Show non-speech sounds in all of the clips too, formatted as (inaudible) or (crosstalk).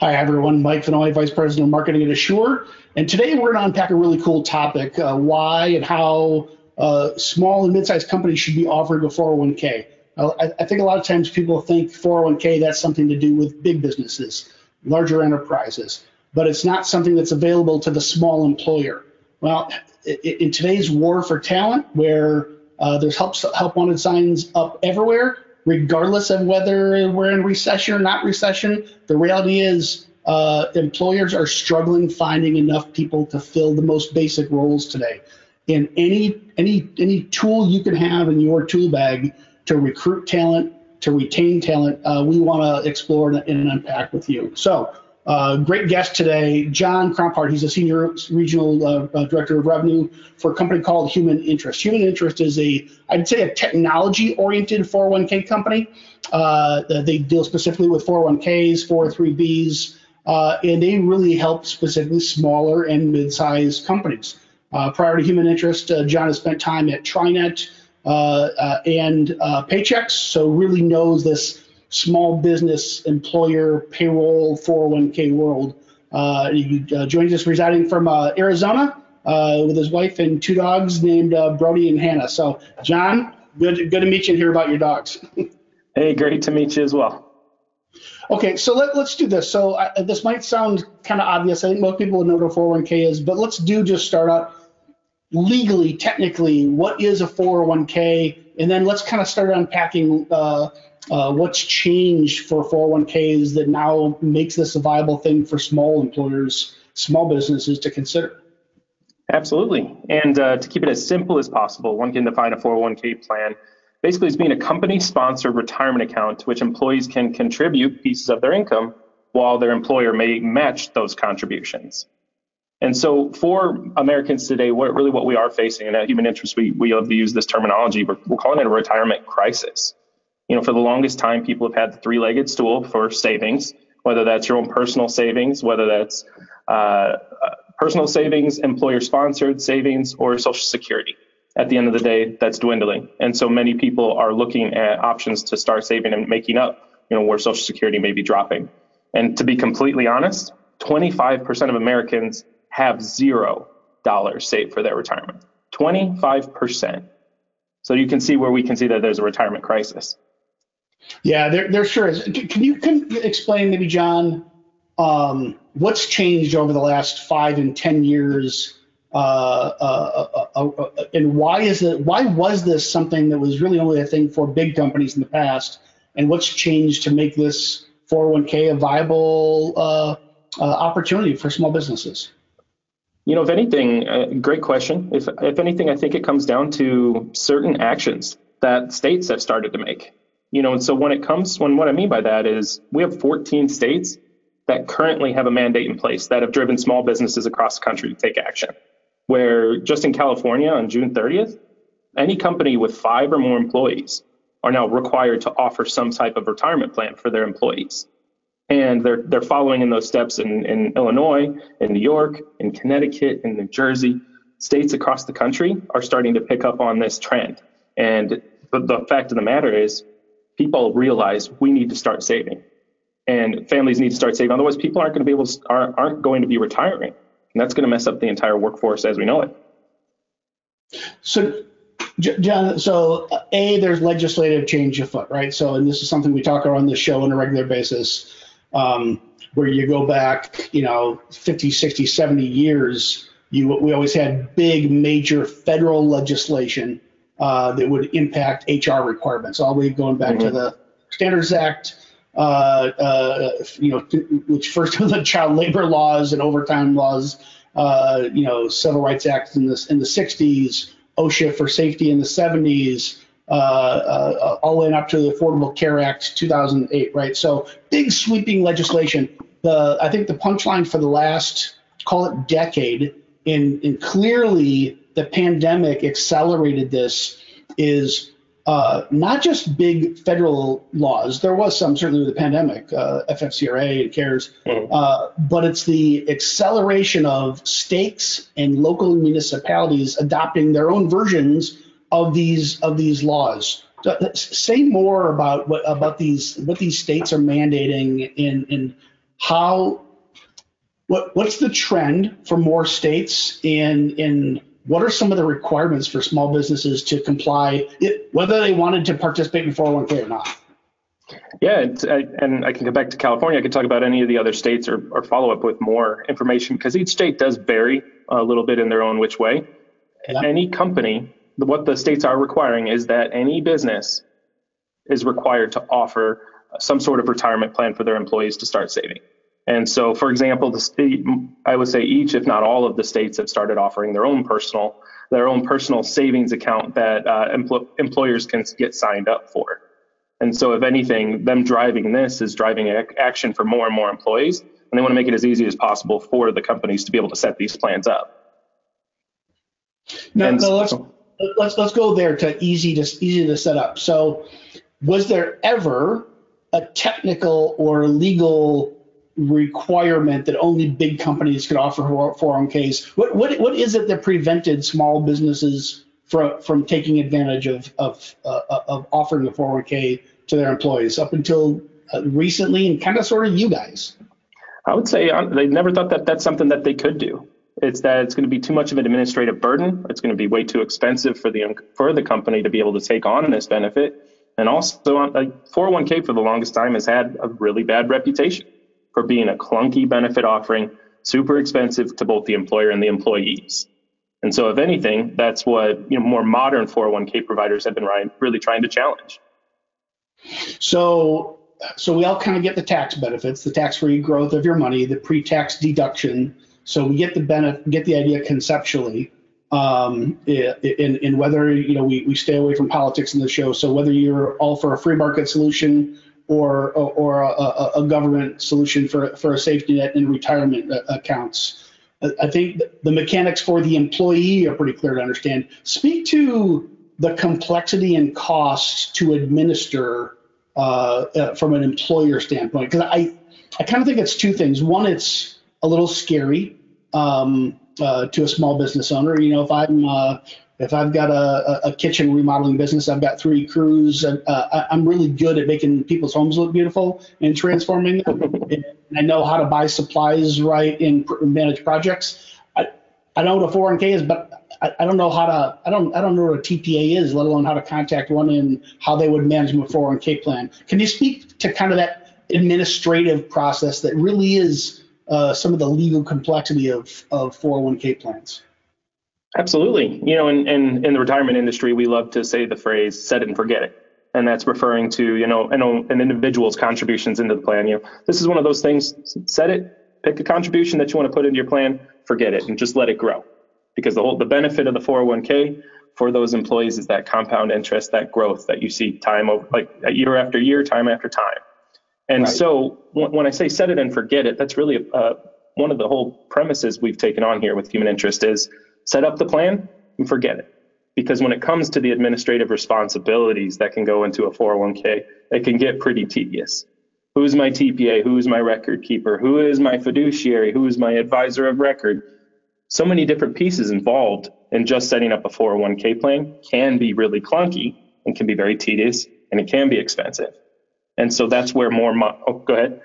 Hi, everyone. Mike Vannoy, Vice President of Marketing at Asure. And today we're going to unpack a really cool topic uh, why and how uh, small and mid sized companies should be offered a 401k. Uh, I, I, think a lot of times people think 401k, that's something to do with big businesses, larger enterprises, but it's not something that's available to the small employer. Well, in today's war for talent, where uh, there's help, help wanted signs up everywhere, regardless of whether we're in recession or not recession. The reality is uh, employers are struggling finding enough people to fill the most basic roles today. In any any any tool you can have in your tool bag to recruit talent, to retain talent, uh, we want to explore and unpack with you. So uh, great guest today, John Krompart. He's a senior regional uh, uh, director of revenue for a company called Human Interest. Human Interest is a, I'd say, a technology-oriented 401k company. Uh, they deal specifically with 401ks, 403bs, uh, and they really help specifically smaller and mid-sized companies. Uh, prior to Human Interest, John has spent time at TriNet and Paychex, so really knows this small business employer payroll 401k world. Uh, he uh, joins us residing from uh, Arizona uh, with his wife and two dogs named uh, Brody and Hannah. So, John, good good to meet you and hear about your dogs. (laughs) hey, great to meet you as well. Okay, so let, let's do this. So uh, this might sound kind of obvious. I think most people would know what a 401k is, but let's do just start out legally, technically, what is a 401k? And then let's kind of start unpacking uh, uh, what's changed for 401ks that now makes this a viable thing for small employers, small businesses to consider? Absolutely. And uh, to keep it as simple as possible, one can define a 401k plan basically as being a company sponsored retirement account to which employees can contribute pieces of their income while their employer may match those contributions. And so for Americans today, what really what we are facing, and at Human Interest, we, we love to use this terminology, we're, we're calling it a retirement crisis you know, for the longest time, people have had the three-legged stool for savings, whether that's your own personal savings, whether that's uh, personal savings, employer-sponsored savings, or Social Security. At the end of the day, that's dwindling, and so many people are looking at options to start saving and making up, you know, where Social Security may be dropping. And to be completely honest, 25% of Americans have zero dollars saved for their retirement. 25%. So you can see where we can see that there's a retirement crisis. Yeah, there, there sure is. Can you can explain maybe, John, um, what's changed over the last five and ten years, uh, uh, uh, uh, and why is it? Why was this something that was really only a thing for big companies in the past, and what's changed to make this 401k a viable uh, uh, opportunity for small businesses? You know, if anything, uh, great question. If if anything, I think it comes down to certain actions that states have started to make you know, and so when it comes, when what I mean by that is we have 14 states that currently have a mandate in place that have driven small businesses across the country to take action. Where just in California on June 30th, any company with five or more employees are now required to offer some type of retirement plan for their employees. And they're they're following in those steps in, in Illinois, in New York, in Connecticut, in New Jersey. States across the country are starting to pick up on this trend. And the, the fact of the matter is people realize we need to start saving and families need to start saving. Otherwise, people aren't going to be able to, aren't, aren't going to be retiring. And that's going to mess up the entire workforce as we know it. So, John, so uh, A, there's legislative change afoot, right? So, and this is something we talk about on the show on a regular basis, um, where you go back, you know, 50, 60, 70 years, you, we always had big, major federal legislation uh, that would impact HR requirements. All the way going back mm-hmm. to the Standards Act, uh, uh, you know, which first (laughs) was the child labor laws and overtime laws, uh, you know, Civil Rights Act in the in the 60s, OSHA for safety in the 70s. Uh, uh, all the way up to the Affordable Care Act 2008, right? So big sweeping legislation. The I think the punchline for the last call it decade in in clearly the pandemic accelerated this is uh, not just big federal laws. There was some certainly with the pandemic, uh, FFCRA and CARES, mm. uh, but it's the acceleration of states and local municipalities adopting their own versions of these of these laws. Say more about what about these what these states are mandating and in how what what's the trend for more states and and what are some of the requirements for small businesses to comply, it, whether they wanted to participate in 401k or not? Yeah, I, and I can go back to California. I can talk about any of the other states or, or follow up with more information because each state does vary a little bit in their own which way. Yeah. Any company, what the states are requiring is that any business is required to offer some sort of retirement plan for their employees to start saving. And so, for example, the state, I would say each, if not all, of the states have started offering their own personal, their own personal savings account that uh, empl- employers can get signed up for. And so, if anything, them driving this is driving ac- action for more and more employees, and they want to make it as easy as possible for the companies to be able to set these plans up. Now, now let's let's let's go there to easy to easy to set up. So, was there ever a technical or legal requirement that only big companies could offer 401ks. What, what, what is it that prevented small businesses from, from taking advantage of, of, uh, of offering a 401k to their employees up until uh, recently and kind of sort of you guys? I would say um, they never thought that that's something that they could do. It's that it's going to be too much of an administrative burden. It's going to be way too expensive for the for the company to be able to take on this benefit. And also, um, like 401k for the longest time has had a really bad reputation for being a clunky benefit offering, super expensive to both the employer and the employees. And so, if anything, that's what you know, more modern 401k providers have been really trying to challenge. So, so we all kind of get the tax benefits, the tax-free growth of your money, the pre-tax deduction. So we get the benefit, get the idea conceptually, um, in, in whether you know we, we stay away from politics in the show. So whether you're all for a free market solution or or a, a, government solution for for a safety net in retirement accounts. I think the mechanics for the employee are pretty clear to understand. Speak to the complexity and costs to administer uh, uh, from an employer standpoint, because I I kind of think it's two things. One, it's a little scary um, uh, to a small business owner. You know, if I'm uh, if I've got a, a, kitchen remodeling business, I've got three crews. Uh, I'm really good at making people's homes look beautiful and transforming them. (laughs) and I know how to buy supplies right and manage projects. I, I know what a 401k is, but I, I, don't know how to. I don't. I don't know what a TPA is, let alone how to contact one and how they would manage my 401k plan. Can you speak to kind of that administrative process that really is uh, some of the legal complexity of of 401k plans? Absolutely. You know, in, in, in the retirement industry, we love to say the phrase set it and forget it. And that's referring to, you know, an, an individual's contributions into the plan. You know, this is one of those things, set it, pick a contribution that you want to put into your plan, forget it, and just let it grow. Because the whole the benefit of the 401k for those employees is that compound interest, that growth that you see time over like year after year, time after time. And right. so when I say set it and forget it, that's really uh, one of the whole premises we've taken on here with human interest is set up the plan and forget it. Because when it comes to the administrative responsibilities that can go into a 401k, it can get pretty tedious. Who's my TPA? Who's my record keeper? Who is my fiduciary? Who is my advisor of record? So many different pieces involved in just setting up a 401k plan can be really clunky and can be very tedious and it can be expensive. And so that's where more, mo- oh, go ahead.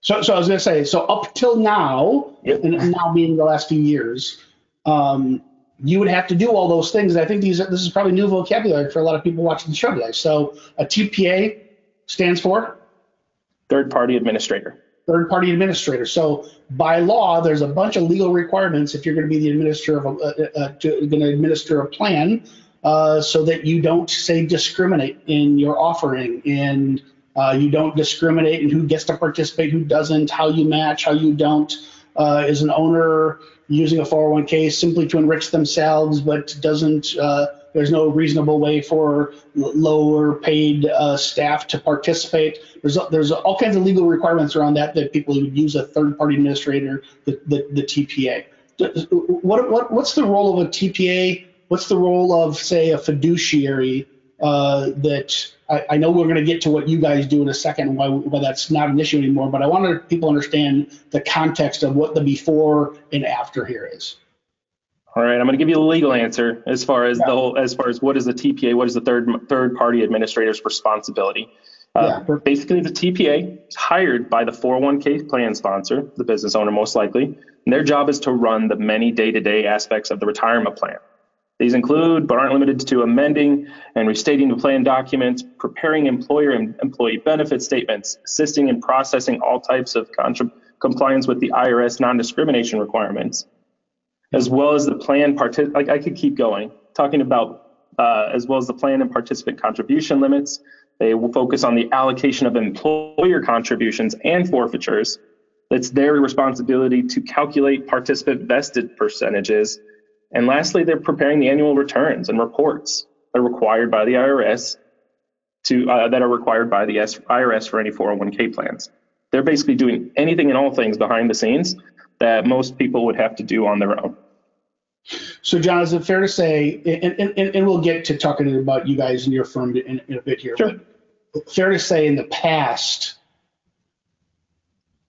So, so I was going to say, so up till now, yep. and now being the last few years, um, you would have to do all those things. I think these this is probably new vocabulary for a lot of people watching the show today. So a TPA stands for third party administrator. Third party administrator. So by law, there's a bunch of legal requirements if you're going to be the administrator of a, uh, uh, to, going to administer a plan, uh, so that you don't say discriminate in your offering and uh, you don't discriminate in who gets to participate, who doesn't, how you match, how you don't. Uh, is an owner using a 401k simply to enrich themselves, but doesn't. Uh, there's no reasonable way for lower paid uh, staff to participate. There's there's all kinds of legal requirements around that that people would use a third party administrator, the, the, the TPA. What, what what's the role of a TPA? What's the role of say a fiduciary uh, that I, I, know we're going to get to what you guys do in a second, why, why that's not an issue anymore. But I want people to understand the context of what the before and after here is. All right, I'm going to give you the legal answer as far as yeah. the whole, as far as what is the TPA, what is the third third party administrator's responsibility. Uh, yeah. Basically, the TPA is hired by the 401k plan sponsor, the business owner most likely, and their job is to run the many day to day aspects of the retirement plan. These include, but aren't limited to, amending and restating the plan documents, preparing employer and employee benefit statements, assisting in processing all types of contra- compliance with the IRS non discrimination requirements, as well as the plan like I could keep going, talking about uh, as well as the plan and participant contribution limits. They will focus on the allocation of employer contributions and forfeitures. It's their responsibility to calculate participant vested percentages. And lastly, they're preparing the annual returns and reports that are required by the IRS to uh, that are required by the IRS for any 401k plans. They're basically doing anything and all things behind the scenes that most people would have to do on their own. So, John, is it fair to say, and, and, and we'll get to talking about you guys and your firm in, in a bit here, sure. but fair to say in the past,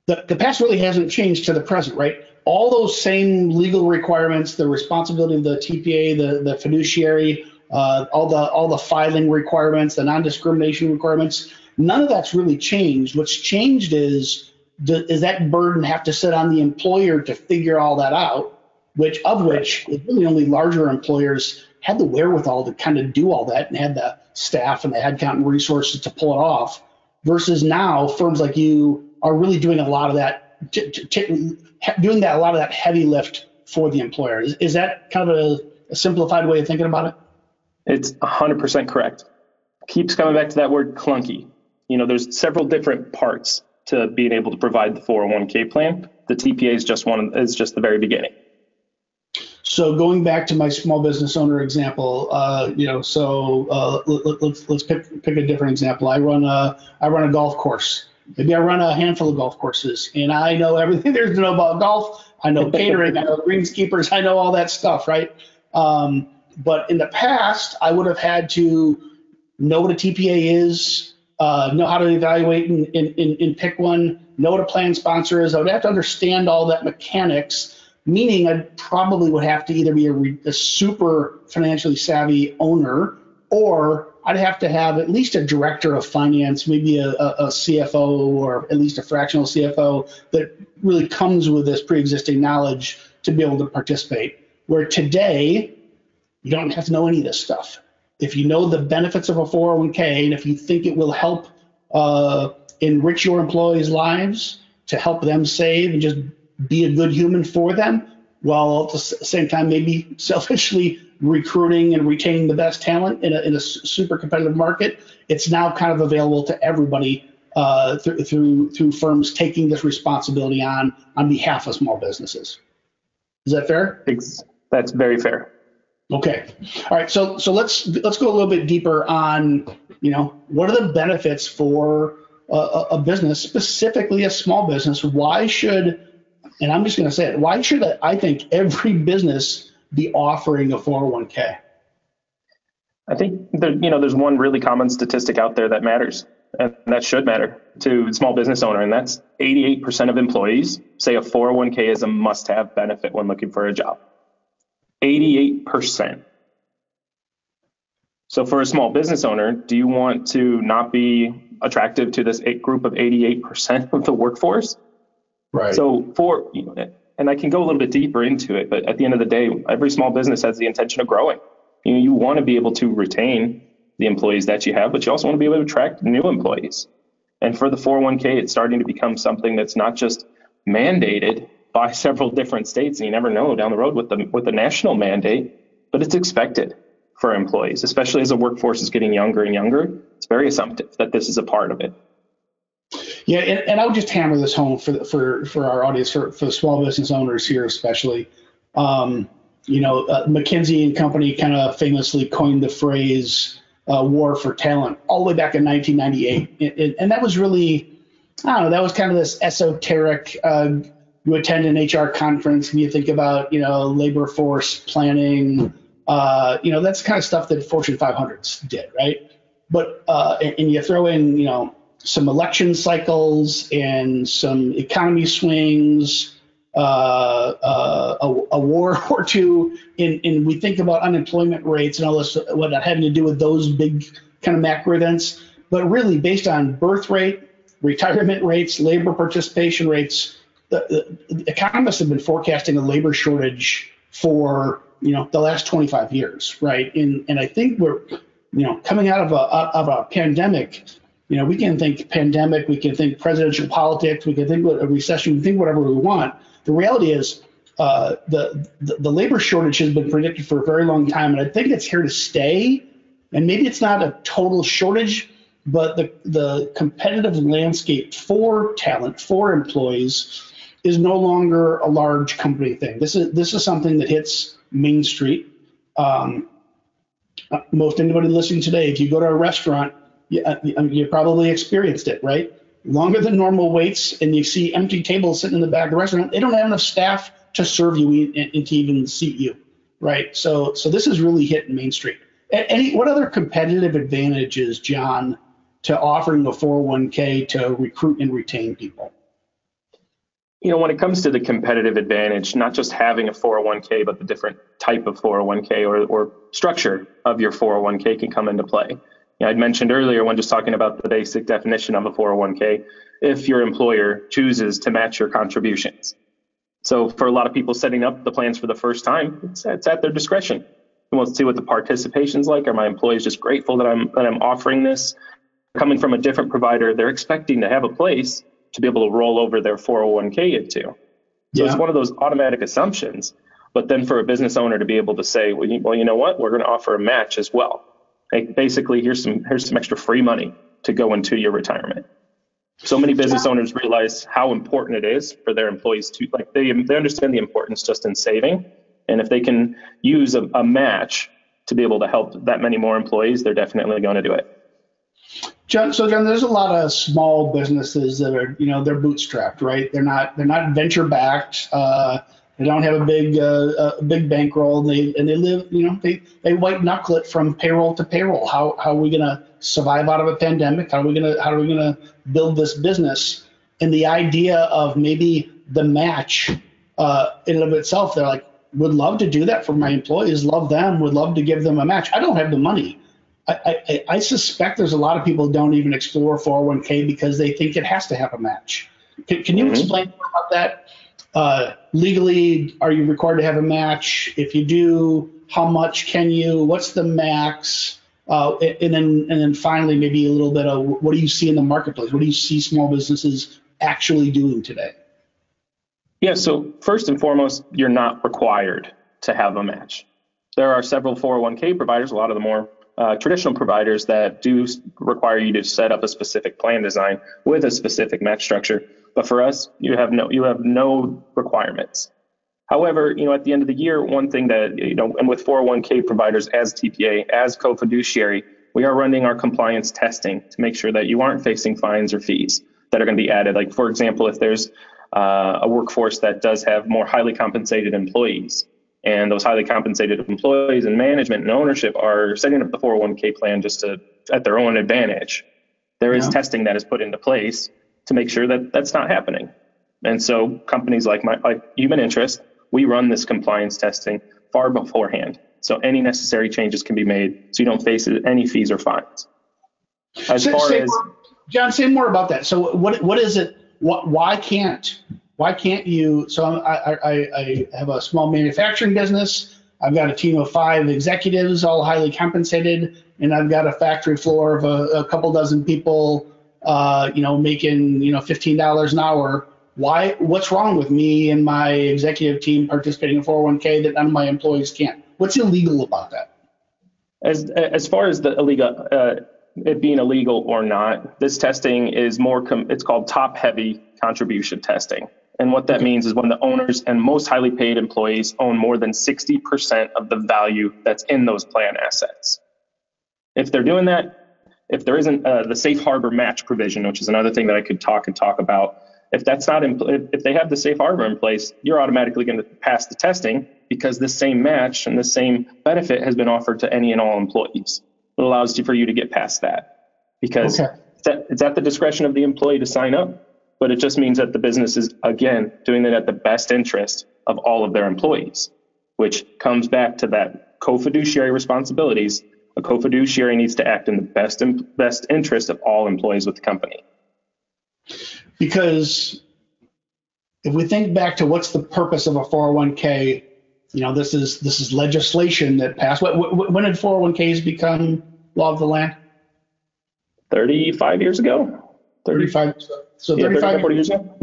the, the past really hasn't changed to the present, right? All those same legal requirements, the responsibility of the TPA, the, the fiduciary, uh, all the all the filing requirements, the non-discrimination requirements, none of that's really changed. What's changed is does that burden have to sit on the employer to figure all that out? which of which really only larger employers had the wherewithal to kind of do all that and had the staff and the headcount and resources to pull it off. Versus now, firms like you are really doing a lot of that, t- t- doing that a lot of that heavy lift for the employer. Is, is that kind of a, a simplified way of thinking about it? It's 100% correct. Keeps coming back to that word clunky. You know, there's several different parts to being able to provide the 401k plan. The TPA is just one is just the very beginning. So going back to my small business owner example, uh, you know, so uh, let, us let's, let's pick pick a different example. I run a I run a golf course. Maybe I run a handful of golf courses, and I know everything (laughs) there's to know about golf. I know catering, I know greenskeepers, I know all that stuff, right? Um, but in the past, I would have had to know what a TPA is, uh, know how to evaluate and, and, and pick one, know what a plan sponsor is. I would have to understand all that mechanics meaning I probably would have to either be a, a, super financially savvy owner or I'd have to have at least a director of finance, maybe a, a, CFO or at least a fractional CFO that really comes with this pre-existing knowledge to be able to participate. Where today, you don't have to know any of this stuff. If you know the benefits of a 401k and if you think it will help uh, enrich your employees' lives to help them save and just be a good human for them while at the same time maybe (laughs) selfishly recruiting and retaining the best talent in a, in a super competitive market. It's now kind of available to everybody uh, through, through through firms taking this responsibility on on behalf of small businesses. Is that fair? That's very fair. Okay. All right. So so let's let's go a little bit deeper on you know what are the benefits for a, a business, specifically a small business. Why should and I'm just going to say it. Why should I think every business be offering of 401k? I think there, you know there's one really common statistic out there that matters, and that should matter to a small business owner, and that's 88% of employees say a 401k is a must-have benefit when looking for a job. 88%. So for a small business owner, do you want to not be attractive to this group of 88% of the workforce? Right. So for and I can go a little bit deeper into it, but at the end of the day, every small business has the intention of growing. You know, you want to be able to retain the employees that you have, but you also want to be able to attract new employees. And for the 401k, it's starting to become something that's not just mandated by (laughs) several different states, and you never know down the road with the with the national mandate, but it's expected for employees, especially as the workforce is getting younger and younger. It's very assumptive that this is a part of it. Yeah, and, and I would just hammer this home for the, for for our audience, for, for the small business owners here especially. Um, you know, uh, McKinsey and Company kind of famously coined the phrase uh, "war for talent" all the way back in 1998, and, that was really, I don't know, that was kind of this esoteric. Uh, you attend an HR conference and you think about, you know, labor force planning. Uh, you know, that's kind of stuff that Fortune 500s did, right? But uh, and, and you throw in, you know, some election cycles and some economy swings, uh, uh, a, a, war (laughs) or two, and, we think about unemployment rates and all this, what having to do with those big kind of macro events. but really based on birth rate, retirement rates, labor participation rates, the, the economists have been forecasting a labor shortage for you know the last 25 years, right? And and I think we're you know coming out of a of a pandemic. You know, we can think pandemic, we can think presidential politics, we can think a recession, we can think whatever we want. The reality is, uh, the, the, the labor shortage has been predicted for a very long time, and I think it's here to stay. And maybe it's not a total shortage, but the the competitive landscape for talent for employees is no longer a large company thing. This is this is something that hits Main Street. Um, most anybody listening today, if you go to a restaurant, you, uh, you probably experienced it, right? Longer than normal waits, and you see empty tables sitting in the back of the restaurant. They don't have enough staff to serve you and to even seat you, right? So, so this is really hitting Main Street. Any, what other competitive advantages, John, to offering a 401k to recruit and retain people? you know, when it comes to the competitive advantage, not just having a 401k, but the different type of 401k or, or structure of your 401k can come into play. I'd mentioned earlier when just talking about the basic definition of a 401k, if your employer chooses to match your contributions. So for a lot of people setting up the plans for the first time, it's, it's at their discretion. We want to see what the participation's like. Are my employees just grateful that I'm that I'm offering this? Coming from a different provider, they're expecting to have a place to be able to roll over their 401k into. So yeah. it's one of those automatic assumptions. But then for a business owner to be able to say, well, you, well, you know what, we're going to offer a match as well. Like basically, here's some here's some extra free money to go into your retirement. So many business owners realize how important it is for their employees to like they they understand the importance just in saving, and if they can use a, a match to be able to help that many more employees, they're definitely going to do it. John, so John, there's a lot of small businesses that are, you know, they're bootstrapped, right? They're not, they're not venture backed. Uh, they don't have a big, uh, a big bankroll. And they and they live, you know, they they white knuckle it from payroll to payroll. How how are we gonna survive out of a pandemic? How are we gonna how are we gonna build this business? And the idea of maybe the match uh, in and of itself, they're like, would love to do that for my employees. Love them. Would love to give them a match. I don't have the money I, I, I, suspect there's a lot of people don't even explore 401k because they think it has to have a match. Can, can you mm-hmm. explain about that? Uh, legally, are you required to have a match? If you do, how much can you? What's the max? Uh, and then and then finally, maybe a little bit of what do you see in the marketplace? What do you see small businesses actually doing today? Yeah. So first and foremost, you're not required to have a match. There are several 401k providers. A lot of the more uh, traditional providers that do require you to set up a specific plan design with a specific match structure. But for us, you have no you have no requirements. However, you know, at the end of the year, one thing that you know, and with 401k providers as TPA, as co-fiduciary, we are running our compliance testing to make sure that you aren't facing fines or fees that are going to be added. Like, for example, if there's uh, a workforce that does have more highly compensated employees, and those highly compensated employees and management and ownership are setting up the 401k plan just to at their own advantage. There is yeah. testing that is put into place to make sure that that's not happening. And so companies like my like Human Interest, we run this compliance testing far beforehand. So any necessary changes can be made so you don't face any fees or fines. As far say as more, John, say more about that. So what what is it? What, why can't why can't you? So I, I, I have a small manufacturing business. I've got a team of five executives, all highly compensated, and I've got a factory floor of a, a couple dozen people, uh, you know, making you know fifteen dollars an hour. Why? What's wrong with me and my executive team participating in 401k that none of my employees can't? What's illegal about that? As as far as the illegal, uh, it being illegal or not, this testing is more. Com- it's called top heavy contribution testing. And what that means is when the owners and most highly paid employees own more than 60% of the value that's in those plan assets. If they're doing that, if there isn't uh, the safe harbor match provision, which is another thing that I could talk and talk about, if that's not in, if they have the safe harbor in place, you're automatically going to pass the testing because the same match and the same benefit has been offered to any and all employees. It allows you for you to get past that because okay. it's, at, it's at the discretion of the employee to sign up but it just means that the business is, again, doing it at the best interest of all of their employees, which comes back to that co fiduciary responsibilities A co-fiduciary needs to act in the best best interest of all employees with the company. Because if we think back to what's the purpose of a 401k, you know, this is this is legislation that passed. When did 401ks become law of the land? 35 years ago. 35. So 35 yeah, 40 years ago.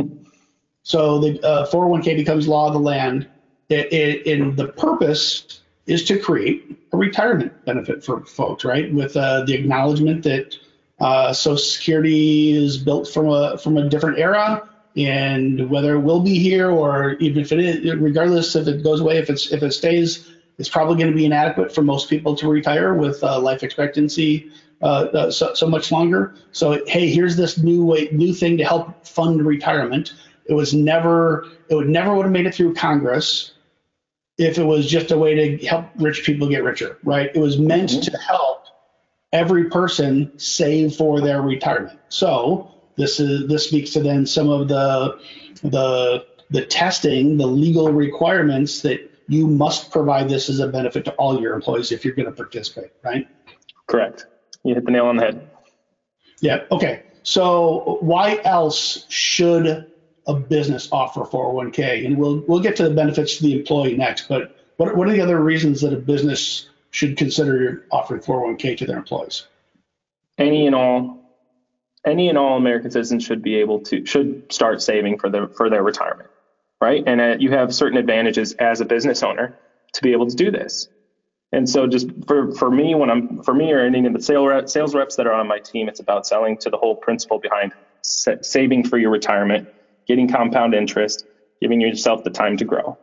So the uh, 401k becomes law of the land. It, it, and the purpose is to create a retirement benefit for folks, right? With uh, the acknowledgement that uh, Social Security is built from a from a different era, and whether it will be here or even if it is, regardless if it goes away, if it's if it stays, it's probably going to be inadequate for most people to retire with uh, life expectancy uh, uh, so, so much longer. So hey, here's this new way, new thing to help fund retirement. It was never, it would never would have made it through Congress if it was just a way to help rich people get richer, right? It was meant mm-hmm. to help every person save for their retirement. So this is this speaks to then some of the the the testing, the legal requirements that you must provide this as a benefit to all your employees if you're going to participate, right? Correct. You hit the nail on the head. Yeah. Okay. So why else should a business offer 401k? And we'll we'll get to the benefits to the employee next. But what what are the other reasons that a business should consider offering 401k to their employees? Any and all any and all American citizens should be able to should start saving for their for their retirement, right? And uh, you have certain advantages as a business owner to be able to do this. And so, just for for me, when I'm for me or any of the sales sales reps that are on my team, it's about selling to the whole principle behind sa- saving for your retirement, getting compound interest, giving yourself the time to grow.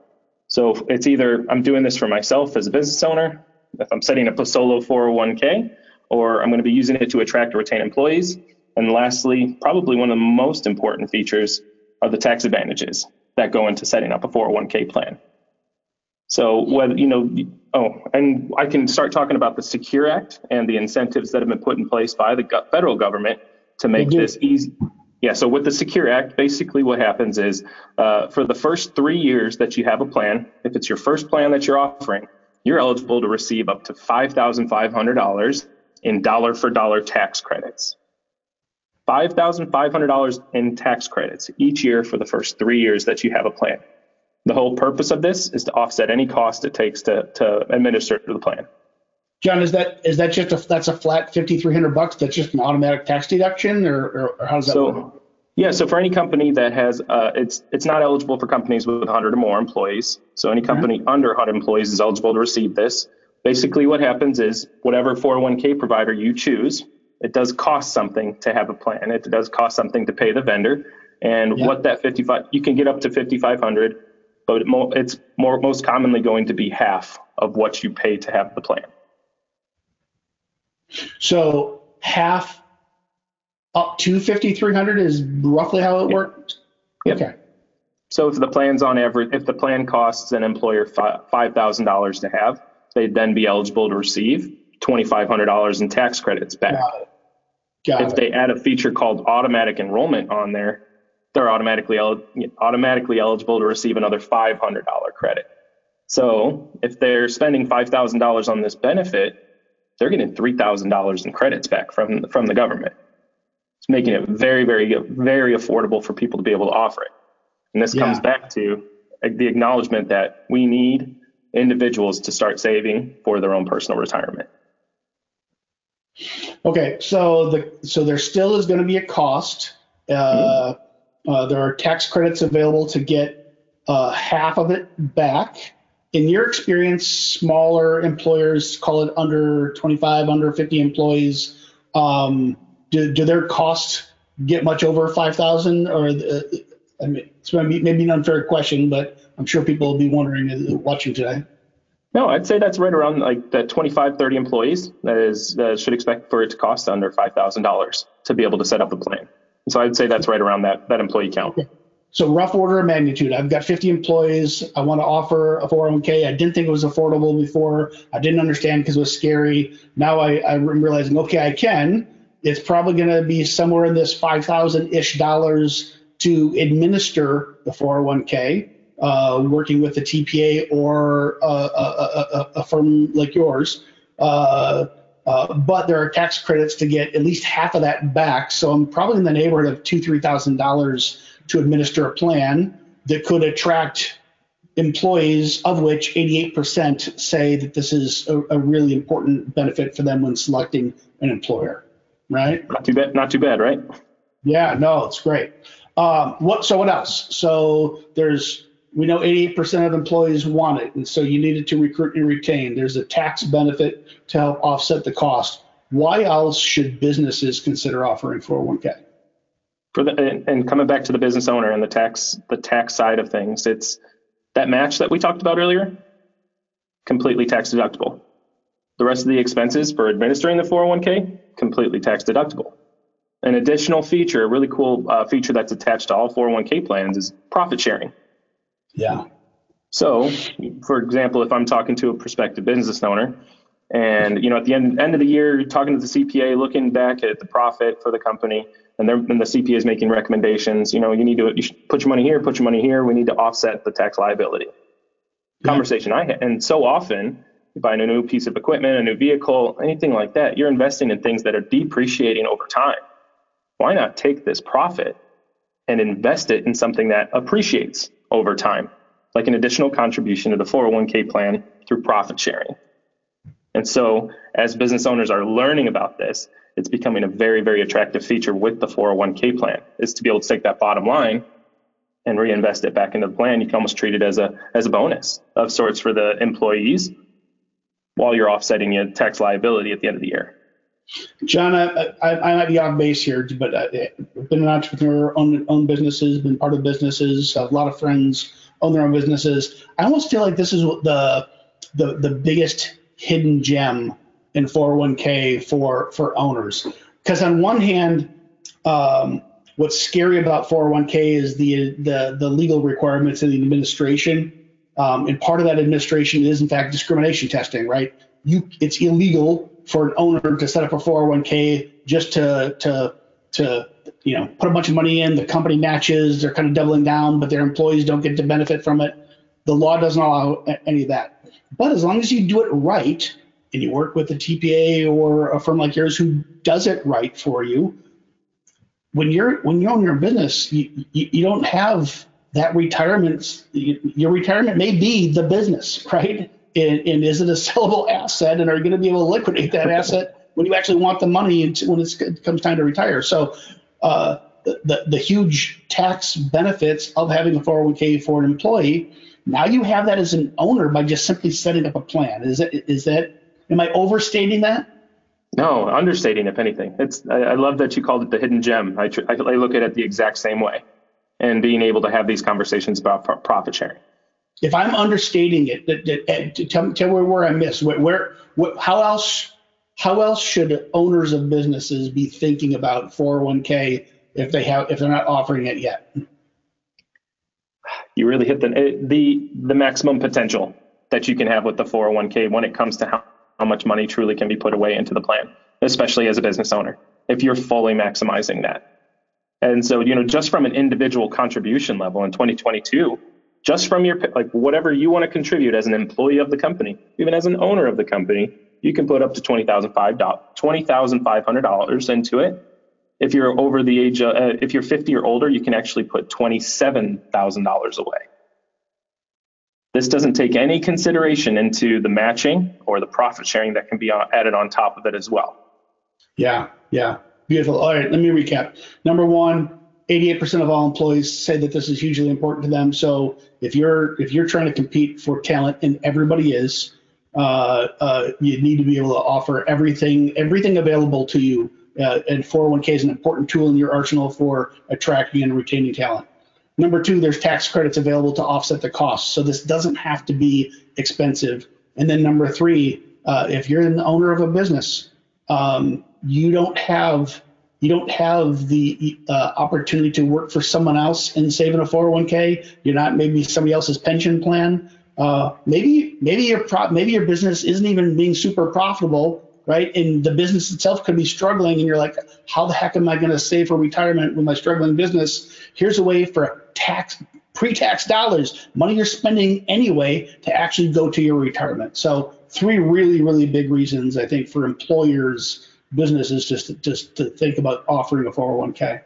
So it's either I'm doing this for myself as a business owner, if I'm setting up a solo 401k, or I'm going to be using it to attract or retain employees. And lastly, probably one of the most important features are the tax advantages that go into setting up a 401k plan. So whether you know, oh, and I can start talking about the Secure Act and the incentives that have been put in place by the federal government to make this easy. Yeah, so with the Secure Act, basically what happens is uh, for the first three years that you have a plan, if it's your first plan that you're offering, you're eligible to receive up to $5,500 in dollar for dollar tax credits. $5,500 in tax credits each year for the first three years that you have a plan. The whole purpose of this is to offset any cost it takes to, to administer the plan. John, is that is that just a that's a flat fifty three hundred bucks? That's just an automatic tax deduction, or, or, or how does that so, work? Yeah, so for any company that has, uh, it's it's not eligible for companies with 100 or more employees. So any company mm-hmm. under 100 employees is eligible to receive this. Basically, what happens is whatever 401k provider you choose, it does cost something to have a plan. It does cost something to pay the vendor. And what that 55, you can get up to 5,500, but it's more most commonly going to be half of what you pay to have the plan. So half up to 5,300 is roughly how it works. Yep. Okay. So if the plan's on average, if the plan costs an employer five thousand dollars to have, they'd then be eligible to receive $2,500 in tax credits back. Got it. Got if it. they add a feature called automatic enrollment on there, they're automatically el- automatically eligible to receive another $500 credit. So if they're spending $5,000 on this benefit, they're getting $3,000 in credits back from from the government. It's making it very, very, very affordable for people to be able to offer it. And this yeah. comes back to the acknowledgement that we need individuals to start saving for their own personal retirement. Okay, so the so there still is going to be a cost. Uh, mm-hmm. uh, there are tax credits available to get uh, half of it back. In your experience, smaller employers, call it under 25, under 50 employees, um, do, do their costs get much over 5,000? Or uh, I mean, it's maybe, maybe an unfair question, but I'm sure people will be wondering watching today. No, I'd say that's right around like the 25, 30 employees that is that should expect for it to cost under $5,000 to be able to set up a plan. So I'd say that's right around that that employee count. Okay. So rough order of magnitude, I've got 50 employees. I want to offer a 401k. I didn't think it was affordable before. I didn't understand because it was scary. Now I, I'm realizing, okay, I can. It's probably going to be somewhere in this 5,000 ish dollars to administer the 401k uh, working with a TPA or a, a, a, a firm like yours. Uh, Uh, but there are tax credits to get at least half of that back. So I'm probably in the neighborhood of two, three thousand dollars to administer a plan that could attract employees, of which 88% say that this is a, a really important benefit for them when selecting an employer. Right? Not too bad. Not too bad, right? Yeah. No, it's great. Um, what? So what else? So there's we know 88% of employees want it, and so you needed to recruit and retain. There's a tax benefit to help offset the cost. Why else should businesses consider offering 401k? For the and coming back to the business owner and the tax the tax side of things, it's that match that we talked about earlier, completely tax deductible. The rest of the expenses for administering the 401k, completely tax deductible. An additional feature, a really cool uh, feature that's attached to all 401k plans is profit sharing. Yeah. So, for example, if I'm talking to a prospective business owner, and you know, at the end, end of the year, you're talking to the CPA, looking back at the profit for the company, and, and the CPA is making recommendations. You know, you need to you put your money here, put your money here. We need to offset the tax liability. Yeah. Conversation I had, and so often, you buy a new piece of equipment, a new vehicle, anything like that, you're investing in things that are depreciating over time. Why not take this profit and invest it in something that appreciates over time, like an additional contribution to the 401k plan through profit sharing? And so, as business owners are learning about this, it's becoming a very, very attractive feature with the 401k plan is to be able to take that bottom line and reinvest it back into the plan. You can almost treat it as a as a bonus of sorts for the employees while you're offsetting your tax liability at the end of the year. John, I, I, I might be off base here, but I've been an entrepreneur, own, own businesses, been part of businesses. A lot of friends own their own businesses. I almost feel like this is the the the biggest hidden gem in 401k for for owners. Because on one hand, um, what's scary about 401k is the the the legal requirements of the administration. Um, and part of that administration is in fact discrimination testing, right? You it's illegal for an owner to set up a 401k just to to to you know put a bunch of money in. The company matches, they're kind of doubling down, but their employees don't get to benefit from it. The law doesn't allow any of that. But as long as you do it right and you work with a TPA or a firm like yours who does it right for you, when you're when you own your business, you, you, you don't have that retirement. Your retirement may be the business, (laughs) right? And, and is it a sellable asset? And are you going to be able to liquidate that asset when you actually want the money when it comes time to retire? So, uh, the, the, the huge tax benefits of having a 401k for an employee now you have that as an owner by just simply setting up a plan. Is that is that am I overstating that? No, understating if anything. It's I, I love that you called it the hidden gem. I, tr- I look at it the exact same way, and being able to have these conversations about profit sharing. If I'm understating it, that, that, tell, tell me where I missed. Where, where what, how else how else should owners of businesses be thinking about 401k if they have if they're not offering it yet? you really hit the eh, the the maximum potential that you can have with the 401k when it comes to how, how much money truly can be put away into the plan, especially as a business owner, if you're fully maximizing that. And so, you know, just from an individual contribution level in 2022, just from your like whatever you want to contribute as an employee of the company, even as an owner of the company, you can put up to $20,500 into it if you're over the age, of, uh, if you're 50 or older, you can actually put $27,000 away. This doesn't take any consideration into the matching or the profit sharing that can be added on top of it as well. Yeah, yeah, beautiful. All right, let me recap. Number one, 88% of all employees say that this is hugely important to them. So if you're if you're trying to compete for talent, and everybody is, uh, uh, you need to be able to offer everything everything available to you uh, and 401k is an important tool in your arsenal for attracting and retaining talent. Number two, there's tax credits available to offset the costs. So this doesn't have to be expensive. And then number three, uh, if you're an owner of a business, um, you don't have you don't have the uh, opportunity to work for someone else and save in a 401k. You're not maybe somebody else's pension plan. Uh, maybe maybe your pro- maybe your business isn't even being super profitable, right? And the business itself could be struggling, and you're like, how the heck am I going to save for retirement with my struggling business? Here's a way for tax pre-tax dollars, money you're spending anyway, to actually go to your retirement. So three really, really big reasons I think for employers, businesses just to, just to think about offering a 401k.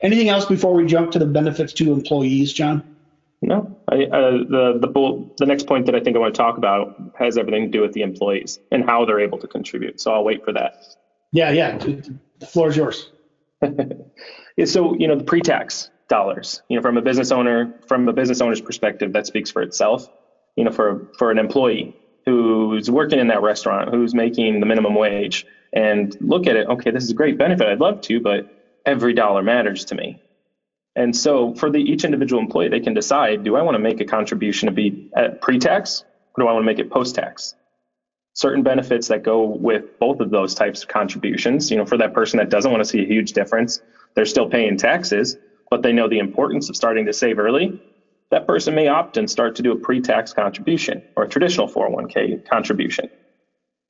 Anything else before we jump to the benefits to employees, John? No, I, uh, the the the next point that I think I want to talk about has everything to do with the employees and how they're able to contribute. So I'll wait for that. Yeah, yeah. The floor is yours. (laughs) so you know the pre-tax dollars. You know, from a business owner, from a business owner's perspective, that speaks for itself. You know, for for an employee who's working in that restaurant, who's making the minimum wage, and look at it. Okay, this is a great benefit. I'd love to, but every dollar matters to me. And so for the each individual employee, they can decide, do I want to make a contribution to be at pre-tax or do I want to make it post-tax? Certain benefits that go with both of those types of contributions, you know, for that person that doesn't want to see a huge difference, they're still paying taxes, but they know the importance of starting to save early. That person may opt and start to do a pre-tax contribution or a traditional 401k contribution.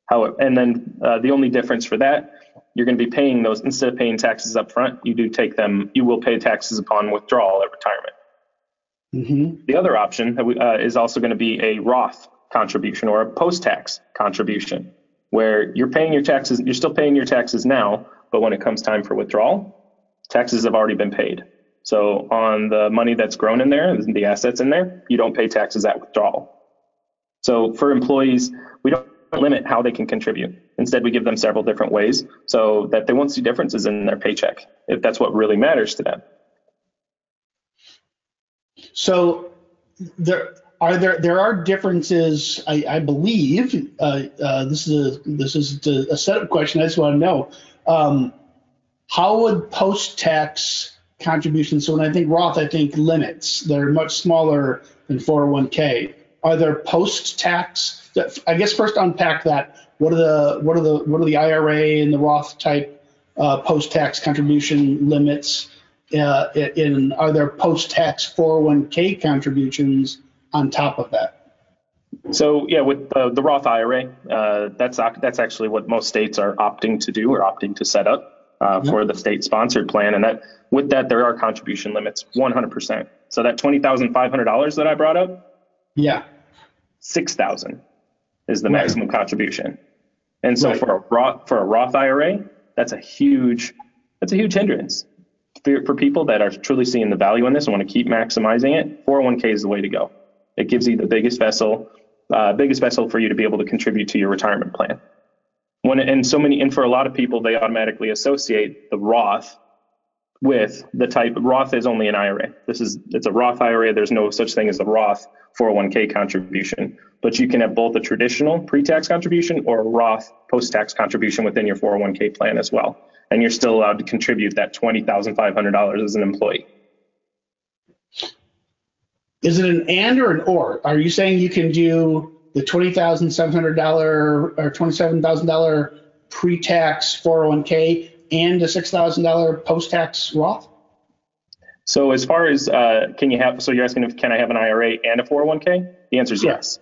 How, and then uh, the only difference for that you're going to be paying those instead of paying taxes up front you do take them you will pay taxes upon withdrawal at retirement. Mm-hmm. the other option uh, is also going to be a roth contribution or a post-tax contribution where you're paying your taxes you're still paying your taxes now but when it comes time for withdrawal taxes have already been paid. So on the money that's grown in there the assets in there you don't pay taxes at withdrawal. So for employees we don't limit how they can contribute. Instead, we give them several different ways so that they won't see differences in their paycheck if that's what really matters to them. So there are there there are differences. I, I believe uh, uh, this is a this is a setup question. I just want to know um, how would post tax contributions. So when I think Roth, I think limits. They're much smaller than 401k. Are there post tax I guess first unpack that. What are the what are the what are the IRA and the Roth type uh, post tax contribution limits? Uh, in are there post tax 401k contributions on top of that? So yeah, with the, the Roth IRA, uh, that's that's actually what most states are opting to do or opting to set up uh, for the state sponsored plan, and that with that there are contribution limits, 100%. So that twenty thousand five hundred dollars that I brought up, yeah, six thousand is the right. maximum contribution. And so right. for a Roth for a Roth IRA, that's a huge that's a huge hindrance. For, for people that are truly seeing the value in this and want to keep maximizing it, 401k is the way to go. It gives you the biggest vessel, uh, biggest vessel for you to be able to contribute to your retirement plan. When and so many and for a lot of people, they automatically associate the Roth with the type Roth is only an IRA. This is it's a Roth IRA. There's no such thing as a Roth 401k contribution, but you can have both a traditional pre-tax contribution or a Roth post-tax contribution within your 401k plan as well. And you're still allowed to contribute that $20,500 as an employee. Is it an and or an or? Are you saying you can do the $20,700 or $27,000 pre-tax 401k and a $6,000 post-tax Roth? So as far as uh, can you have, so you're asking if can I have an IRA and a 401k? The answer is yes.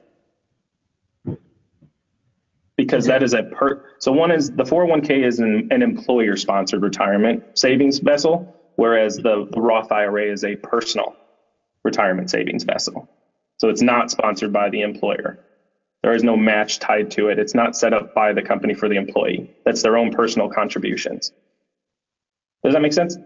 Because that is a per, so one is the 401k is an, an employer sponsored retirement savings vessel, whereas the, the Roth IRA is a personal retirement savings vessel. So it's not sponsored by the employer. There is no match tied to it. It's not set up by the company for the employee. That's their own personal contributions. Does that make sense?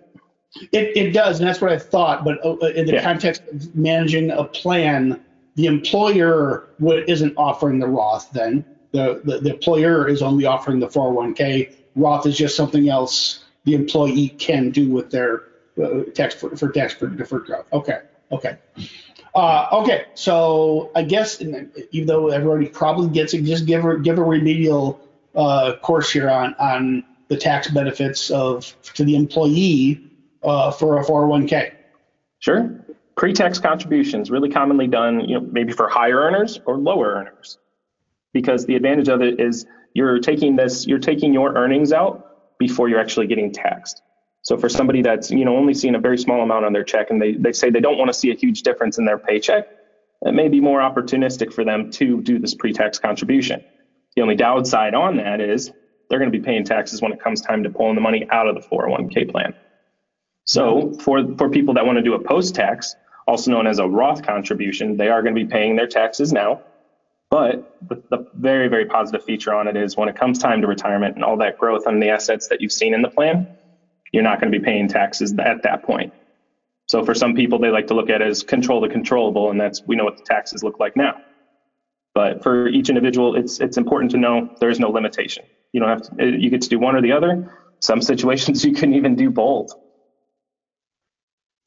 It, it does, and that's what I thought. But uh, in the yeah. context of managing a plan, the employer isn't offering the Roth. Then the, the, the employer is only offering the 401k. Roth is just something else the employee can do with their uh, tax for, for tax for deferred growth. Okay, okay. Uh, okay, so I guess even though everybody probably gets it, just give her give a remedial uh, course here on on the tax benefits of to the employee uh, for a 401k. Sure. Pre-tax contributions really commonly done, you know, maybe for higher earners or lower earners, because the advantage of it is you're taking this, you're taking your earnings out before you're actually getting taxed. So for somebody that's you know only seeing a very small amount on their check and they, they say they don't want to see a huge difference in their paycheck, it may be more opportunistic for them to do this pre-tax contribution. The only downside on that is they're going to be paying taxes when it comes time to pulling the money out of the 401k plan. So for, for people that want to do a post-tax, also known as a Roth contribution, they are going to be paying their taxes now, But the, very, very positive feature on it is when it comes time to retirement and all that growth on the assets that you've seen in the plan, you're not going to be paying taxes at that point. So for some people, they like to look at it as control the controllable, and that's we know what the taxes look like now. But for each individual, it's it's important to know there is no limitation. You don't have to. You get to do one or the other. Some (laughs) situations you can even do both.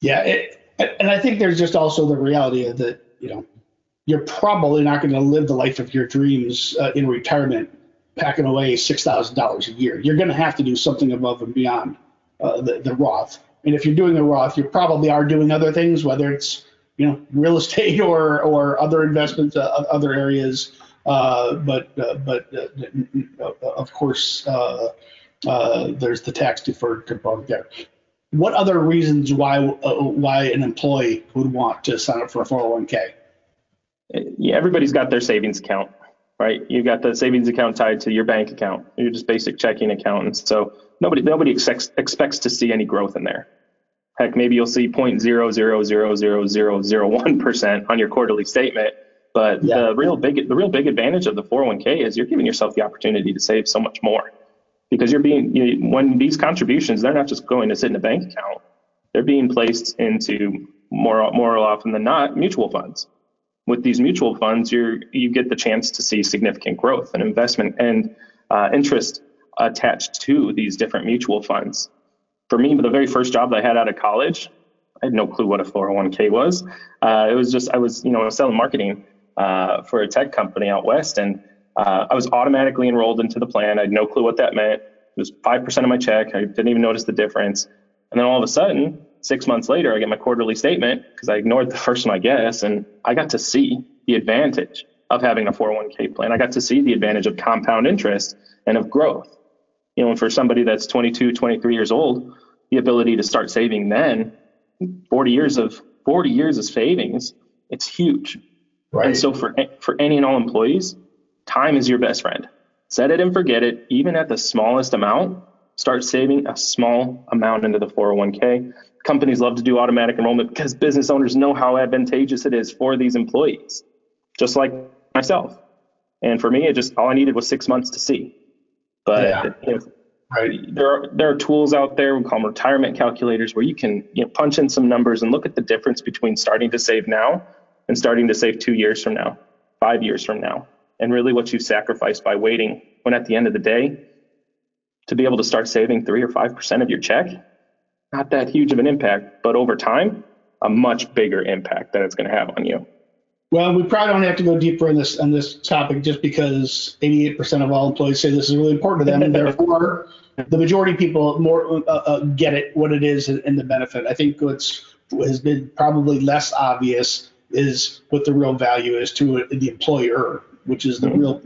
Yeah, it, and I think there's just also the reality that you know you're probably not going to live the life of your dreams uh, in retirement, packing away six thousand dollars a year. You're going to have to do something above and beyond uh, the, the Roth. And if you're doing a Roth, you probably are doing other things, whether it's you know real estate (laughs) or or other investments, uh, other areas. Uh, but uh, but uh, of course, uh, uh, there's the tax deferred component there. What other reasons why uh, why an employee would want to sign up for a 401k? Yeah, everybody's got their savings account, right? You've got the savings account tied to your bank account, your just basic checking account, and so nobody nobody expects expects to see any growth in there. Heck, maybe you'll see 0.000001 percent on your quarterly statement. But yeah. the real big the real big advantage of the 401k is you're giving yourself the opportunity to save so much more because you're being you when these contributions they're not just going to sit in a bank account they're being placed into more more often than not mutual funds with these mutual funds you you get the chance to see significant growth and investment and uh, interest attached to these different mutual funds. For me, the very first job I had out of college, I had no clue what a 401k was. Uh, it was just I was you know selling marketing uh, for a tech company out west, and uh, I was automatically enrolled into the plan. I had no clue what that meant. It was five percent of my check. I didn't even notice the difference. And then all of a sudden, six months later, I get my quarterly statement because I ignored the (laughs) first one, I guess, and I got to see the advantage of having a 401k plan. I got to see the advantage of compound interest and of growth you know, and for somebody that's 22, 23 years old, the ability to start saving then, 40 years of 40 years of savings, it's huge. Right. And so for for any and all employees, time is your best friend. Set it and forget it. Even at the smallest amount, start saving a small amount into the 401k. Companies love to do automatic enrollment because business owners know how advantageous it is for these employees, just like myself. And for me, it just all I needed was six months to see. But yeah. know, right. there are there are tools out there we call them retirement calculators where you can you know, punch in some numbers and look at the difference between starting to save now and starting to save two years from now, five years from now, and really what you've sacrificed by waiting. When at the end of the day, to be able to start saving three or five percent of your check, not that huge of an impact, but over time, a much bigger impact that it's going to have on you. Well, we probably don't have to go deeper in this on this topic just because 88% of all employees say this is really important to them, and therefore the majority of people more uh, uh, get it what it is and the benefit. I think what's has been probably less obvious is what the real value is to the employer, which is the mm-hmm. real.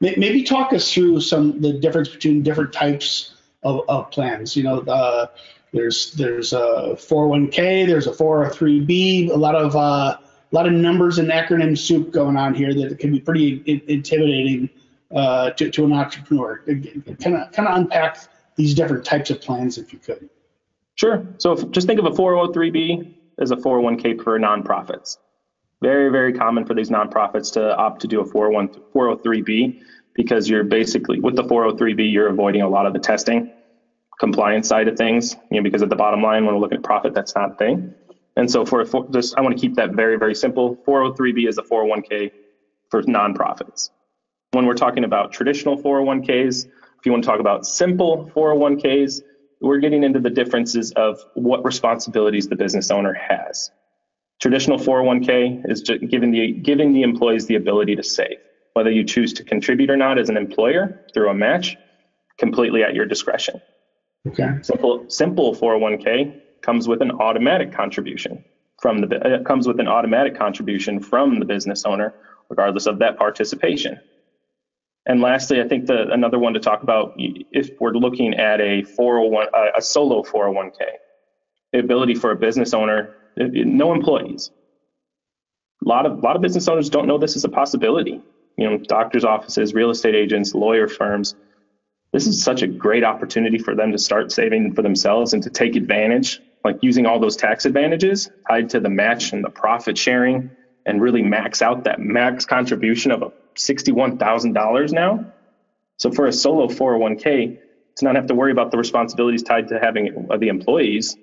Maybe talk us through some the difference between different types of, of plans. You know, uh, there's there's a 401k, there's a 403b, a lot of uh, a lot of numbers and acronym soup going on here that can be pretty intimidating uh, to, to an entrepreneur. Kind of kind of unpack these different types of plans if you could. Sure. So just think of a 403b as a 401k for nonprofits. Very, very common for these nonprofits to opt to do a 401, 403b because you're basically, with the 403b, you're avoiding a lot of the testing compliance side of things, you know, because at the bottom line, when we're looking at profit, that's not a thing. And so for, for this, I want to keep that very, very simple. 403b is a 401k for nonprofits. When we're talking about traditional 401ks, if you want to talk about simple 401ks, we're getting into the differences of what responsibilities the business owner has. Traditional 401k is just giving the giving the employees the ability to save, whether you choose to contribute or not as an employer through a match, completely at your discretion. Okay. Simple simple 401k comes with an automatic contribution from the it uh, comes with an automatic contribution from the business owner, regardless of that participation. And lastly, I think the another one to talk about if we're looking at a 401 uh, a solo 401k, the ability for a business owner, no employees. A lot of a lot of business owners don't know this is a possibility. You know, doctors' offices, real estate agents, lawyer firms. This is such a great opportunity for them to start saving for themselves and to take advantage like using all those tax advantages tied to the match and the profit sharing and really max out that max contribution of $61,000 now. So for a solo 401k, to not have to worry about the responsibilities tied to having uh, the employees,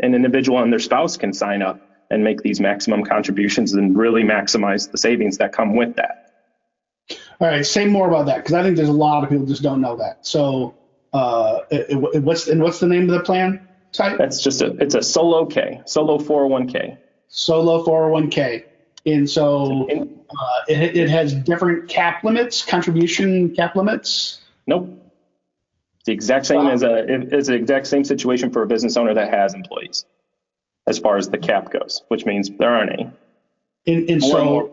an individual and their spouse can sign up and make these maximum contributions and really maximize the savings that come with that. All right, say more about that because I think there's a lot of people just don't know that. So, uh, it, it, what's and what's the name of the plan type? That's just a it's a solo K, solo 401k. Solo 401k, and so uh, it, it has different cap limits, contribution cap limits. Nope. It's the exact same wow. as a it's the exact same situation for a business owner that has employees, as far as the cap goes, which means there aren't any. And, and so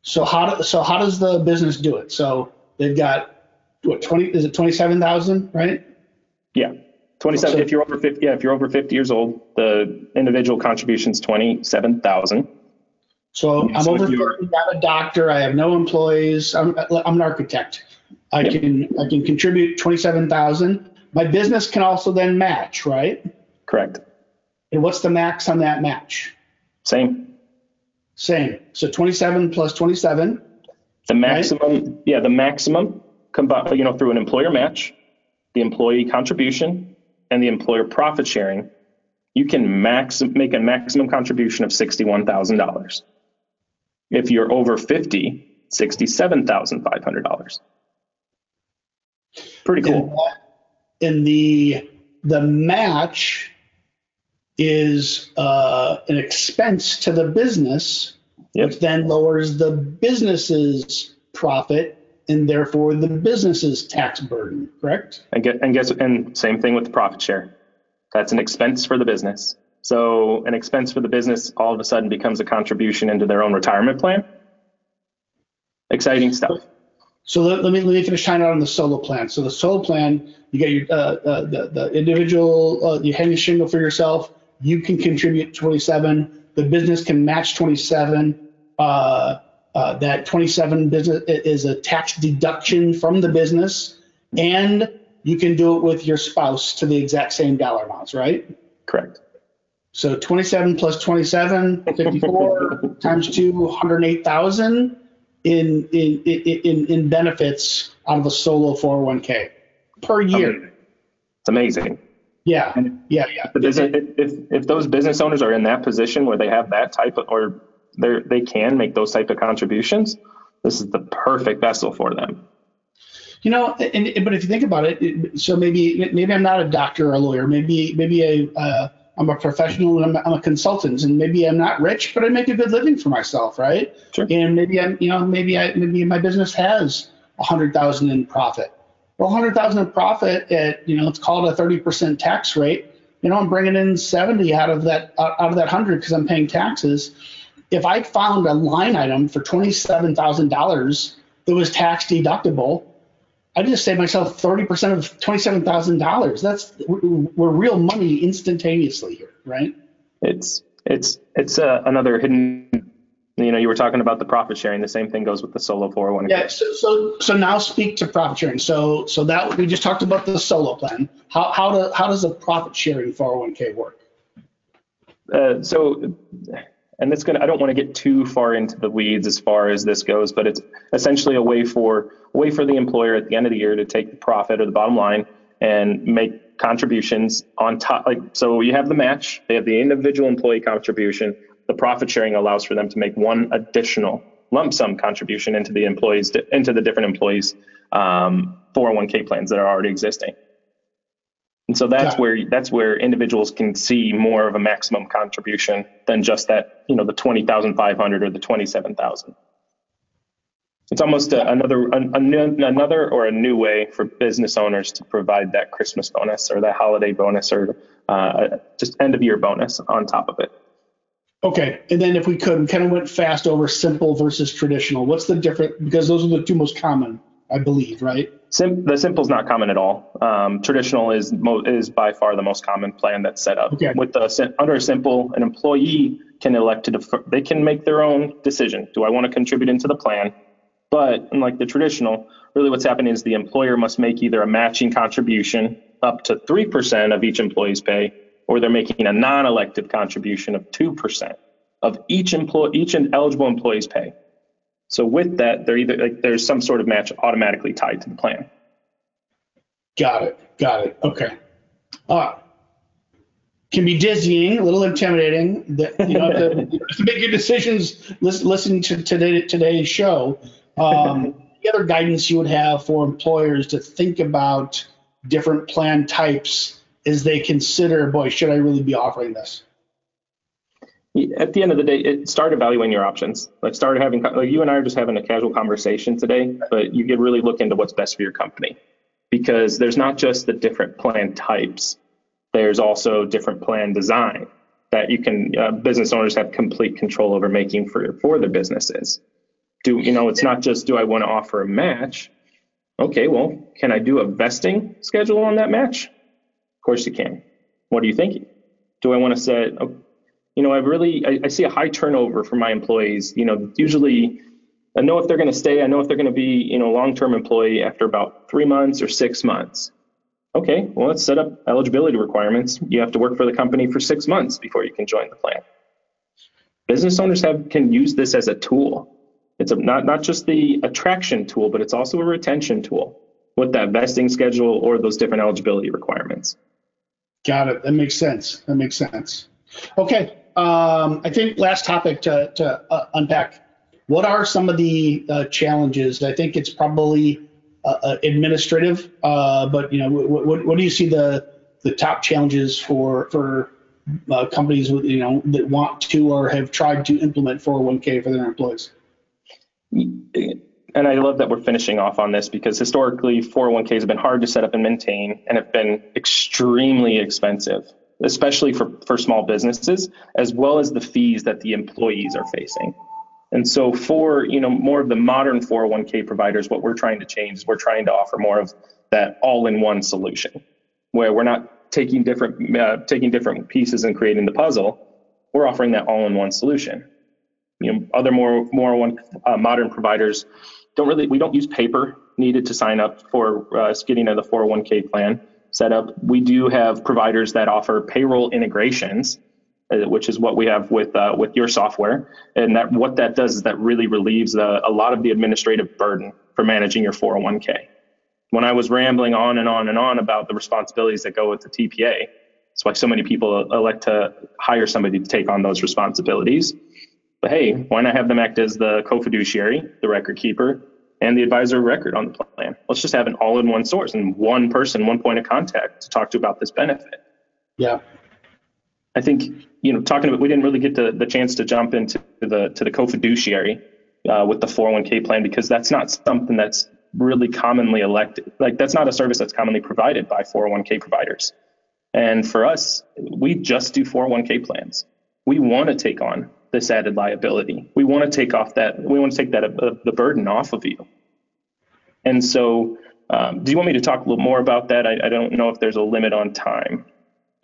so how do, so how does the business do it? So they've got what twenty is it twenty seven thousand, right? Yeah. 27 so, if you're over 50 yeah if you're over 50 years old the individual contribution is 27000 so i'm over 50 i'm a doctor i have no employees i'm, I'm an architect i can i can contribute 27000 my business can also then match right correct and what's the max on that match same same. So 27 plus 27. The maximum, right? yeah, the maximum, combined, you know, through an employer match, the employee contribution, and the employer profit sharing, you can max make a maximum contribution of $61,000. If you're over 50, $67,500. Pretty cool. And, the the match is uh, an expense to the business, yep. which then lowers the business's profit and therefore the business's tax burden. Correct? And get and guess and same thing with the profit share. That's an expense for the business. So an expense for the business all of a sudden becomes a contribution into their own retirement plan. Exciting stuff. So let, let me let me finish tying out on the solo plan. So the solo plan, you get your uh, uh, the the individual, uh, you hang a shingle for yourself you can contribute 27. The business can match 27. Uh, uh, that 27 business is a tax deduction from the business, and you can do it with your spouse to the exact same dollar amounts, right? Correct. So 27 plus 27, 54 (laughs) times 2, 108,000 in, in, in, in benefits out of a solo 401k per year. It's amazing. Yeah, yeah, yeah. Business, if, if those business owners are in that position where they have that type of, or they they can make those type of contributions, this is the perfect vessel for them. You know, and, but if you think about it, so maybe maybe I'm not a doctor or a lawyer. Maybe maybe a uh, I'm a professional and I'm, I'm, a consultant, and maybe I'm not rich, but I make a good living for myself, right? Sure. And maybe I'm, you know, maybe I maybe my business has a hundred thousand in profit well, 100,000 in profit at, you know, it's called a 30% tax rate. You know, I'm bringing in 70 out of that, out of that 100 because I'm paying taxes. If I found a line item for $27,000 that was tax deductible, I just saved myself 30% of $27,000. That's, we're real money instantaneously here, right? It's, it's, it's uh, another hidden you know, you were talking about the profit sharing. The same thing goes with the solo 401k. Yeah. So, so, so now speak to profit sharing. So, so that we just talked about the solo plan. How, how, do, how does a profit sharing 401k work? Uh, so, and it's gonna. I don't want to get too far into the weeds as far as this goes, but it's essentially a way for way for the employer at the end of the year to take the profit or the bottom line and make contributions on top. Like, so you have the match. They have the individual employee contribution the profit sharing allows for them to make one additional lump sum contribution into the employees into the different employees um, 401k plans that are already existing. And so that's yeah. where that's where individuals can see more of a maximum contribution than just that, you know, the 20,500 or the 27,000. It's almost a, another a, a, another or a new way for business owners to provide that Christmas bonus or that holiday bonus or uh, just end of year bonus on top of it. Okay, and then if we could, we kind of went fast over simple versus traditional. What's the difference? Because those are the two most common, I believe, right? Sim- the simple is not common at all. Um, traditional is mo- is by far the most common plan that's set up. Okay. With the under a simple, an employee can elect to defer, they can make their own decision. Do I want to contribute into the plan? But unlike the traditional, really what's happening is the employer must make either a matching contribution up to three percent of each employee's pay or they're making a non-elective contribution of 2%. of each employee, each eligible employee's pay. So with that, they're either like there's some sort of match automatically tied to the plan. Got it. Got it. Okay. Uh, can be dizzying, a little intimidating. That you know, to, (laughs) to make your decisions. Listen, listen to today, today's show. Um, the other guidance you would have for employers to think about different plan types as they consider, boy, should I really be offering this? At the end of the day, it start evaluating your options. Like start having, like you and I are just having a casual conversation today, but you could really look into what's best for your company because there's not just the different plan types, there's also different plan design that you can uh, business owners have complete control over making for for their businesses. Do you know? It's not just do I want to offer a match. Okay, well, can I do a vesting schedule on that match? Of course you can. What are you thinking? Do I want to set? You know, I really I, I see a high turnover for my employees. You know, usually I know if they're going to stay. I know if they're going to be, you know, long-term employee after about three months or six months. Okay, well, let's set up eligibility requirements. You have to work for the company for six months before you can join the plan. Business owners have can use this as a tool. It's a, not not just the attraction tool, but it's also a retention tool with that vesting schedule or those different eligibility requirements. Got it. That makes sense. That makes sense. Okay. Um, I think last topic to, to uh, unpack what are some of the uh, challenges? I think it's probably uh, uh administrative, uh, but you know, what, what, what, do you see the the top challenges for for uh, companies with, you know that want to or have tried to implement 401k for their employees? And I love that we're finishing off on this because historically 401ks have been hard to set up and maintain and have been extremely expensive, especially for, for small businesses, as well as the fees that the employees are facing. And so for, you know, more of the modern 401k providers, what we're trying to change is we're trying to offer more of that all-in-one solution where we're not taking different uh, taking different pieces and creating the puzzle. We're offering that all-in-one solution. You know, other more more one uh, modern providers don't really we don't use paper needed to sign up for uh, getting a the 401k plan set up. We do have providers that offer payroll integrations uh, which is what we have with uh, with your software. And that what that does is that really relieves uh, a lot of the administrative burden for managing your 401k. When I was rambling on and on and on about the responsibilities that go with the TPA, that's why so many people elect to hire somebody to take on those responsibilities. But hey, why not have them act as the co-fiduciary, the record keeper, and the advisor record on the plan? Let's just have an all-in-one source and one person, one point of contact to talk to about this benefit. Yeah. I think you know, talking about, we didn't really get the, the chance to jump into the to the co-fiduciary uh, with the 401k plan because that's not something that's really commonly elected. Like that's not a service that's commonly provided by 401k providers. And for us, we just do 401k plans. We want to take on this added liability. We want to take off that. We want to take that uh, the burden off of you. And so, um, do you want me to talk a little more about that? I, I don't know if there's a limit on time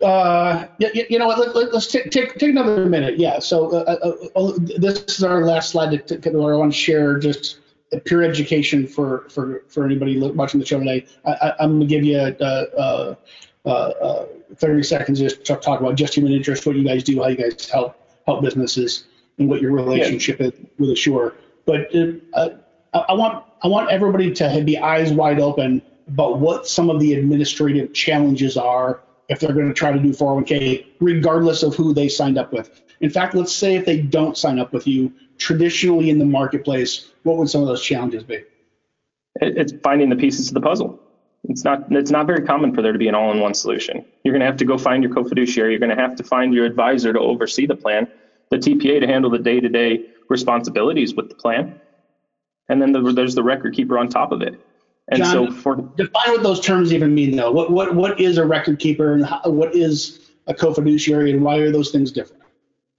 uh, you, you know what? Let, us take, take another minute. Yeah. So uh, uh, uh oh, this is our last slide to, to, where I want to share just pure education for for for anybody watching the show today. I, am going to give you uh, 30 seconds just to talk about just human interest, what you guys do, how you guys help help businesses, and what your relationship yeah. is with Asure. But uh, I want I want everybody to be eyes wide open about what some of the administrative challenges are if they're going to try to do 401k, regardless of who they signed up with. In fact, let's say if they don't sign up with you, traditionally in the marketplace, what would some of those challenges be? It's finding the pieces of the puzzle. It's not it's not very common for there to be an all-in-one solution. You're going to have to go find your co-fiduciary. You're going to have to find your advisor to oversee the plan, the TPA to handle the day-to-day responsibilities with the plan, and then the, there's the record keeper on top of it. And John, so for define what those terms even mean though. What what what is a record keeper and how, what is a co-fiduciary and why are those things different?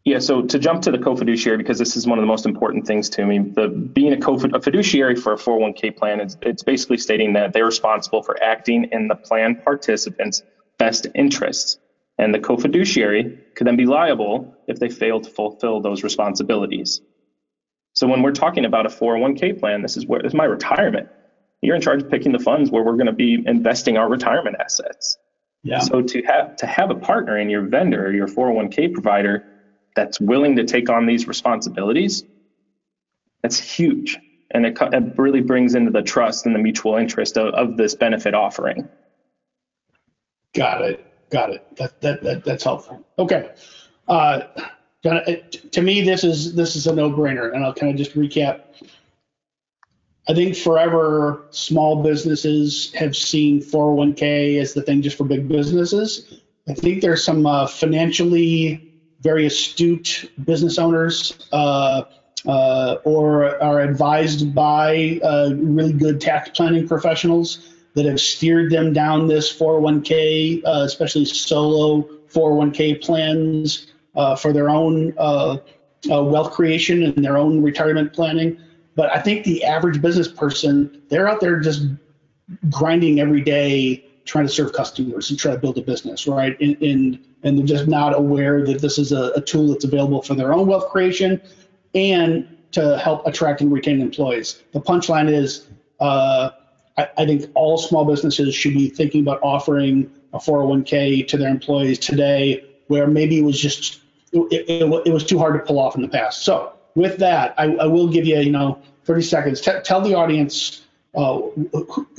Yeah, so to jump to the co-fiduciary because this is one of the most important things to me. The being a co a fiduciary for a 401k plan is it's basically stating that they're responsible for acting in the plan participants' best interests, and the co-fiduciary could then be liable if they fail to fulfill those responsibilities. So when we're talking about a 401k plan, this is where this is my retirement you're in charge of picking the funds where we're going to be investing our retirement assets. Yeah. So to have to have a partner in your vendor, your 401k provider, that's willing to take on these responsibilities, that's huge. And it, it really brings into the trust and the mutual interest of, of this benefit offering. Got it. Got it. That, that, that that's helpful. Okay. Uh, to me, this is this is a no-brainer, and I'll kind of just recap. I think forever small businesses have seen 401k as the thing just for big businesses. I think there's some uh, financially very astute business owners uh, uh, or are advised by uh, really good tax planning professionals that have steered them down this 401k, uh, especially solo 401k plans uh, for their own wealth creation and their own retirement planning. But I think the average business person, they're out there just grinding every day trying to serve customers and try to build a business, right? And and, and they're just not aware that this is a, a tool that's available for their own wealth creation and to help attract and retain employees. The punchline is, uh, I, I think all small businesses should be thinking about offering a 401k to their employees today, where maybe it was just it, it, it was too hard to pull off in the past. So with that, I, I will give you, you know, 30 seconds. T- tell the audience uh,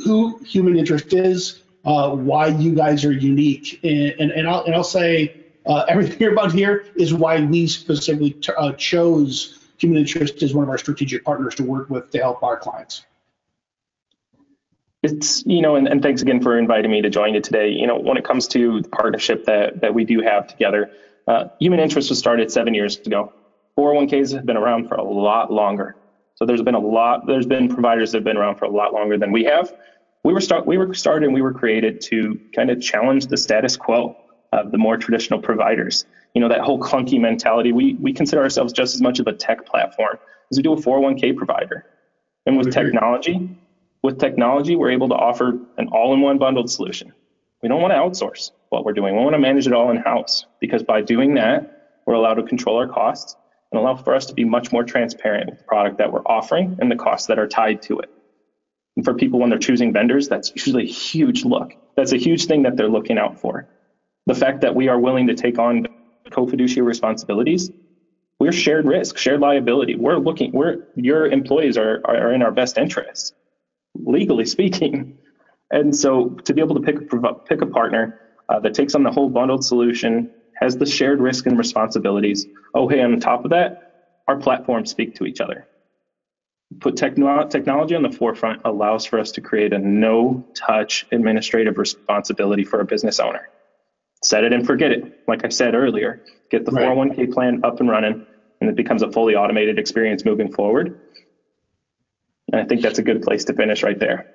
who Human Interest is, uh, why you guys are unique. And, and, and, I'll, and I'll say uh, everything (laughs) about here is why we specifically t- uh, chose Human Interest as one of our strategic partners to work with to help our clients. It's, you know, and, and thanks again for inviting me to join you today. You know, when it comes to the partnership that, that we do have together, uh, Human Interest was started seven years ago. 401ks have been around for a lot longer. So there's been a lot, there's been providers that have been around for a lot longer than we have we were start we were started and we were created to kind of challenge the status quo of the more traditional providers. You know that whole clunky mentality. We we consider ourselves just as much of a tech platform as we do a 401k provider. And with technology, with technology, we're able to offer an all-in-one bundled solution. We don't want to outsource what we're doing. We want to manage it all in-house because by doing that, we're allowed to control our costs and allow for us to be much more transparent with the product that we're offering and the costs that are tied to it. And for people when they're choosing vendors, that's usually a huge look. That's a huge thing that they're looking out for. The fact that we are willing to take on co-fiduciary responsibilities, we're shared risk, shared liability. We're looking, we're your employees are, are in our best interest, legally speaking. And so to be able to pick a, pick a partner uh, that takes on the whole bundled solution, has the shared risk and responsibilities. Oh, hey, on top of that, our platforms speak to each other put techno- technology on the forefront allows for us to create a no touch administrative responsibility for a business owner. Set it and forget it. Like I said earlier, get the right. 401k plan up and running, and it becomes a fully automated experience moving forward. And I think that's a good place to finish right there.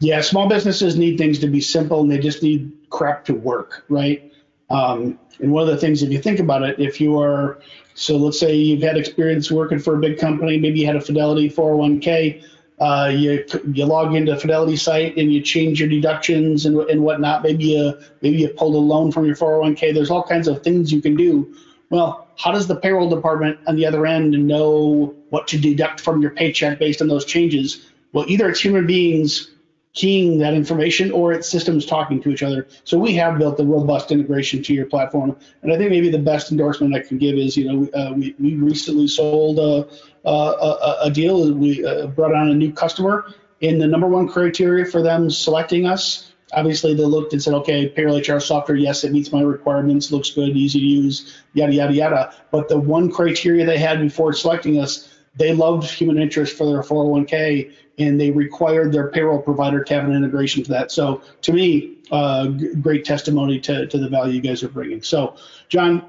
Yeah, small businesses need things to be simple and they just need crap to work, right? Um, and one of the things, if you think about it, if you are, so let's say you've had experience working for a big company, maybe you had a Fidelity 401k, uh, you you log into Fidelity site and you change your deductions and, and whatnot. Maybe you maybe you pulled a loan from your 401k. There's all kinds of things you can do. Well, how does the payroll department on the other end know what to deduct from your paycheck based on those changes? Well, either it's human beings keying that information or its systems talking to each other. So we have built a robust integration to your platform. And I think maybe the best endorsement I can give is, you know, uh, we, we recently sold a, a, a deal. We uh, brought on a new customer. In the number one criteria for them selecting us, obviously they looked and said, okay, payroll HR software, yes, it meets my requirements, looks good, easy to use, yada, yada, yada. But the one criteria they had before selecting us, they loved human interest for their 401k and they required their payroll provider to have an integration to that. So to me, uh, g- great testimony to, to the value you guys are bringing. So John,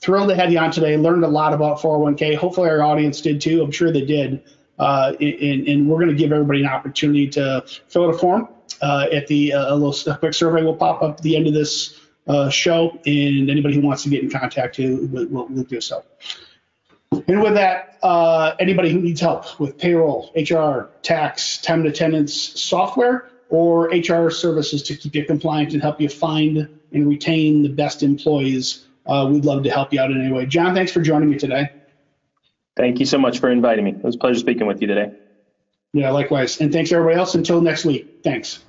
thrilled to have you on today. Learned a lot about 401k. Hopefully our audience did too. I'm sure they did. Uh, and, and, we're going to give everybody an opportunity to fill out a form uh, at the uh, a little a quick survey will pop up at the end of this uh, show, and anybody who wants to get in contact will, will, will do so. And with that, uh, anybody who needs help with payroll, HR, tax, time and attendance software, or HR services to keep you compliant and help you find and retain the best employees, uh, we'd love to help you out in any way. John, thanks for joining me today. Thank you so much for inviting me. It was a pleasure speaking with you today. Yeah, likewise. And thanks everybody else. Until next week. Thanks.